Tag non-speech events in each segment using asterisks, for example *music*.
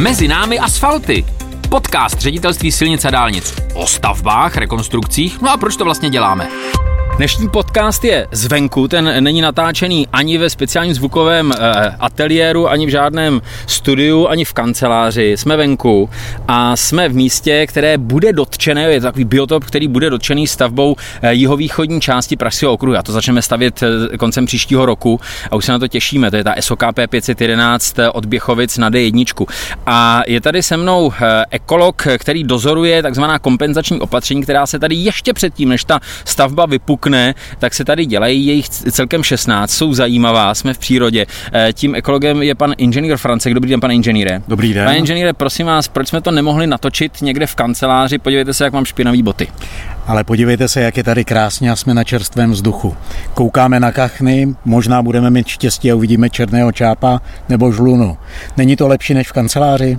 Mezi námi asfalty. Podcast ředitelství silnic a dálnic o stavbách, rekonstrukcích. No a proč to vlastně děláme? Dnešní podcast je zvenku, ten není natáčený ani ve speciálním zvukovém eh, ateliéru, ani v žádném studiu, ani v kanceláři. Jsme venku a jsme v místě, které bude dotčené, je to takový biotop, který bude dotčený stavbou eh, jihovýchodní části Pražského okruhu. A to začneme stavět eh, koncem příštího roku a už se na to těšíme. To je ta SOKP 511 od Běchovic na D1. A je tady se mnou ekolog, který dozoruje takzvaná kompenzační opatření, která se tady ještě předtím, než ta stavba vypukne, tak se tady dělají, jejich celkem 16, jsou zajímavá, jsme v přírodě. Eh, Tím ekologem je pan inženýr Francek. Dobrý den, pane inženýre. Dobrý den. Pane inženýre, prosím vás, proč jsme to nemohli natočit někde v kanceláři? Podívejte se, jak mám špinavý boty. Ale podívejte se, jak je tady krásně a jsme na čerstvém vzduchu. Koukáme na kachny, možná budeme mít štěstí a uvidíme černého čápa nebo žlunu. Není to lepší než v kanceláři?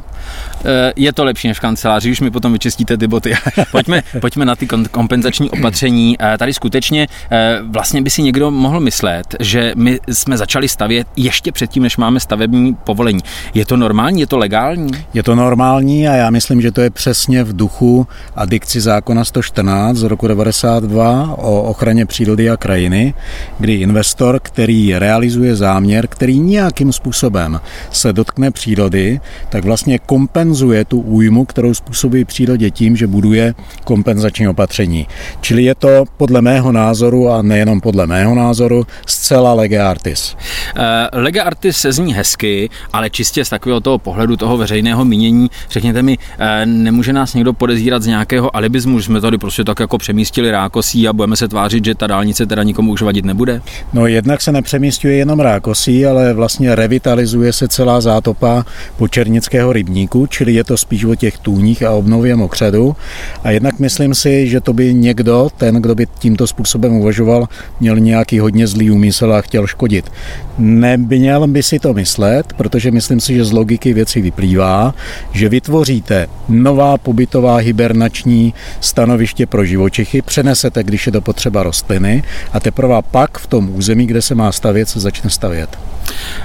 Eh, Je to lepší než v kanceláři, už mi potom vyčistíte ty boty. *laughs* pojďme, pojďme na ty kompenzační opatření. Eh, Tady skutečně eh, vlastně by si někdo mohl myslet, že my jsme začali stavět ještě předtím, než máme stavební povolení. Je to normální, je to legální? Je to normální a já myslím, že to je přesně v duchu a dikci zákona 114 z roku 92 o ochraně přírody a krajiny, kdy investor, který realizuje záměr, který nějakým způsobem se dotkne přírody, tak vlastně kompenzuje tu újmu, kterou způsobí přírodě tím, že buduje kompenzační opatření. Čili je to podle mého názoru a nejenom podle mého názoru zcela lege artis. Eh, Lega artis se zní hezky, ale čistě z takového toho pohledu toho veřejného mínění, řekněte mi, eh, nemůže nás někdo podezírat z nějakého alibismu, že jsme tady prostě tak jako přemístili rákosí a budeme se tvářit, že ta dálnice teda nikomu už vadit nebude? No jednak se nepřemístuje jenom rákosí, ale vlastně revitalizuje se celá zátopa Počernického rybníku, čili je to spíš o těch tůních a obnově mokřadu. A jednak myslím si, že to by někdo, ten, kdo by tímto způsobem uvažoval, měl nějaký hodně zlý úmysl a chtěl škodit. Neměl by si to myslet, protože myslím si, že z logiky věci vyplývá, že vytvoříte nová pobytová hibernační stanoviště pro živočichy, přenesete, když je to potřeba rostliny a teprve pak v tom území, kde se má stavět, se začne stavět.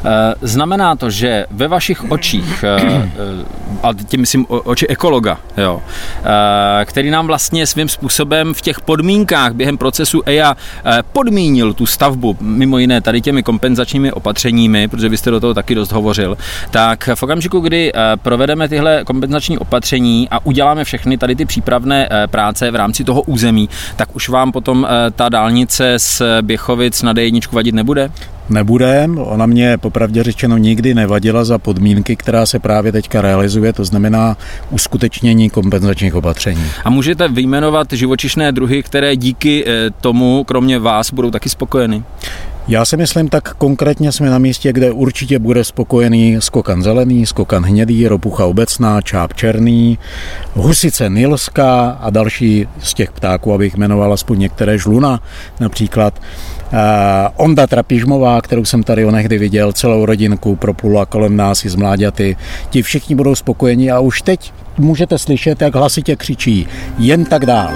Eh, Znamená to, že ve vašich očích, eh, eh, a tím myslím oči ekologa, jo, který nám vlastně svým způsobem v těch podmínkách během procesu EIA podmínil tu stavbu, mimo jiné tady těmi kompenzačními opatřeními, protože vy jste do toho taky dost hovořil, tak v okamžiku, kdy provedeme tyhle kompenzační opatření a uděláme všechny tady ty přípravné práce v rámci toho území, tak už vám potom ta dálnice z Běchovic na D1 vadit nebude? Nebude, ona mě popravdě řečeno nikdy nevadila za podmínky, která se právě teďka realizuje, to znamená uskutečnění kompenzačních opatření. A můžete vyjmenovat živočišné druhy, které díky eh, tomu, kromě vás, budou taky spokojeny? Já si myslím, tak konkrétně jsme na místě, kde určitě bude spokojený skokan zelený, skokan hnědý, ropucha obecná, čáp černý, husice nilská a další z těch ptáků, abych jmenoval aspoň některé žluna, například uh, Onda trapižmová, kterou jsem tady onehdy viděl, celou rodinku propula kolem nás i z mláďaty. Ti všichni budou spokojeni a už teď můžete slyšet, jak hlasitě křičí jen tak dál.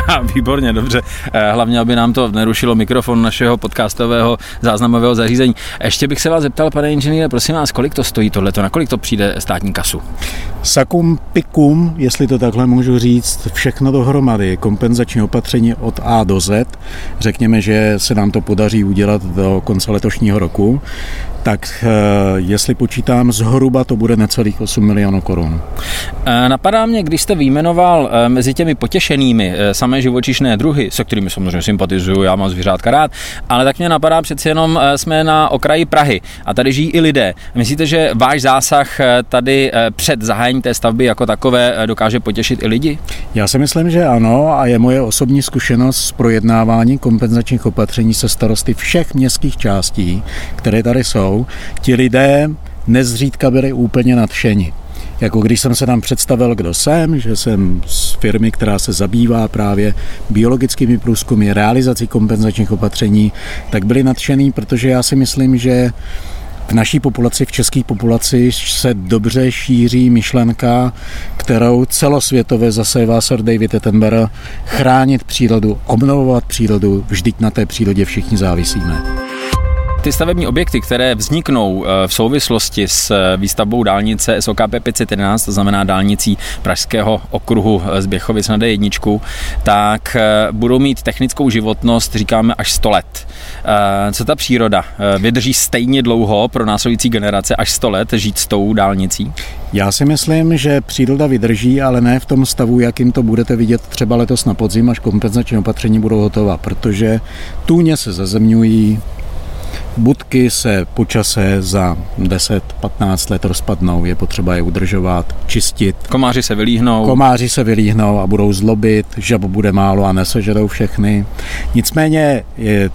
*laughs* Výborně, dobře. Eh, Hlavně, aby nám to nerušilo mikrofon našeho podcastového záznamového zařízení. Ještě bych se vás zeptal, pane inženýre, prosím vás, kolik to stojí tohleto, na kolik to přijde státní kasu? Sakum pikum, jestli to takhle můžu říct, všechno dohromady, kompenzační opatření od A do Z. Řekněme, že se nám to podaří udělat do konce letošního roku. Tak eh, jestli počítám zhruba, to bude necelých 8 milionů korun. Eh, Napadá mě, když jste vyjmenoval eh, mezi těmi potěšenými samé živočišné druhy, se kterými samozřejmě sympatizuju, já mám zvířátka rád, ale tak mě napadá přeci jenom, jsme na okraji Prahy a tady žijí i lidé. Myslíte, že váš zásah tady před zahájením té stavby jako takové eh, dokáže potěšit i lidi? Já si myslím, že ano a je moje osobní zkušenost s projednávání kompenzačních opatření se starosty všech městských částí, které tady jsou. Ti lidé nezřídka byli úplně nadšeni. Jako když jsem se tam představil, kdo jsem, že jsem z firmy, která se zabývá právě biologickými průzkumy, realizací kompenzačních opatření, tak byli nadšený, protože já si myslím, že v naší populaci, v české populaci se dobře šíří myšlenka, kterou celosvětově zasévá Sir David Attenborough, chránit přírodu, obnovovat přírodu, vždyť na té přírodě všichni závisíme. Ty stavební objekty, které vzniknou eh, v souvislosti s eh, výstavbou dálnice SOKP 511, to znamená dálnicí Pražského okruhu z Běchovic na D1, tak budou mít technickou životnost, říkáme, až 100 let. Co ta příroda? Vydrží stejně dlouho pro následující generace až 100 let žít s tou dálnicí? Já si myslím, že příroda vydrží, ale ne v tom stavu, jakým to budete vidět třeba letos na podzim, až kompenzační opatření budou hotová, protože tůně se zazemňují, Budky se po čase za 10-15 let rozpadnou, je potřeba je udržovat, čistit. Komáři se vylíhnou. Komáři se vylíhnou a budou zlobit, žab bude málo a nesežerou všechny. Nicméně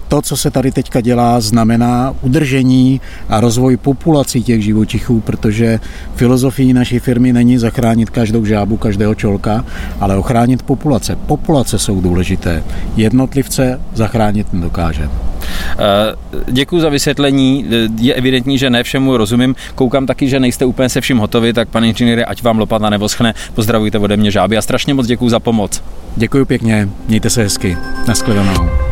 to, co se tady teďka dělá, znamená udržení a rozvoj populací těch živočichů, protože filozofií naší firmy není zachránit každou žábu, každého čolka, ale ochránit populace. Populace jsou důležité. Jednotlivce zachránit nedokáže. Eh, Děkuji za vysvětlení. Je evidentní, že ne všemu rozumím. Koukám taky, že nejste úplně se vším hotovi, tak pane inženýre, ať vám lopata nevoschne. Pozdravujte ode mě žáby a strašně moc děkuji za pomoc. Děkuji pěkně, mějte se hezky. Naschledanou.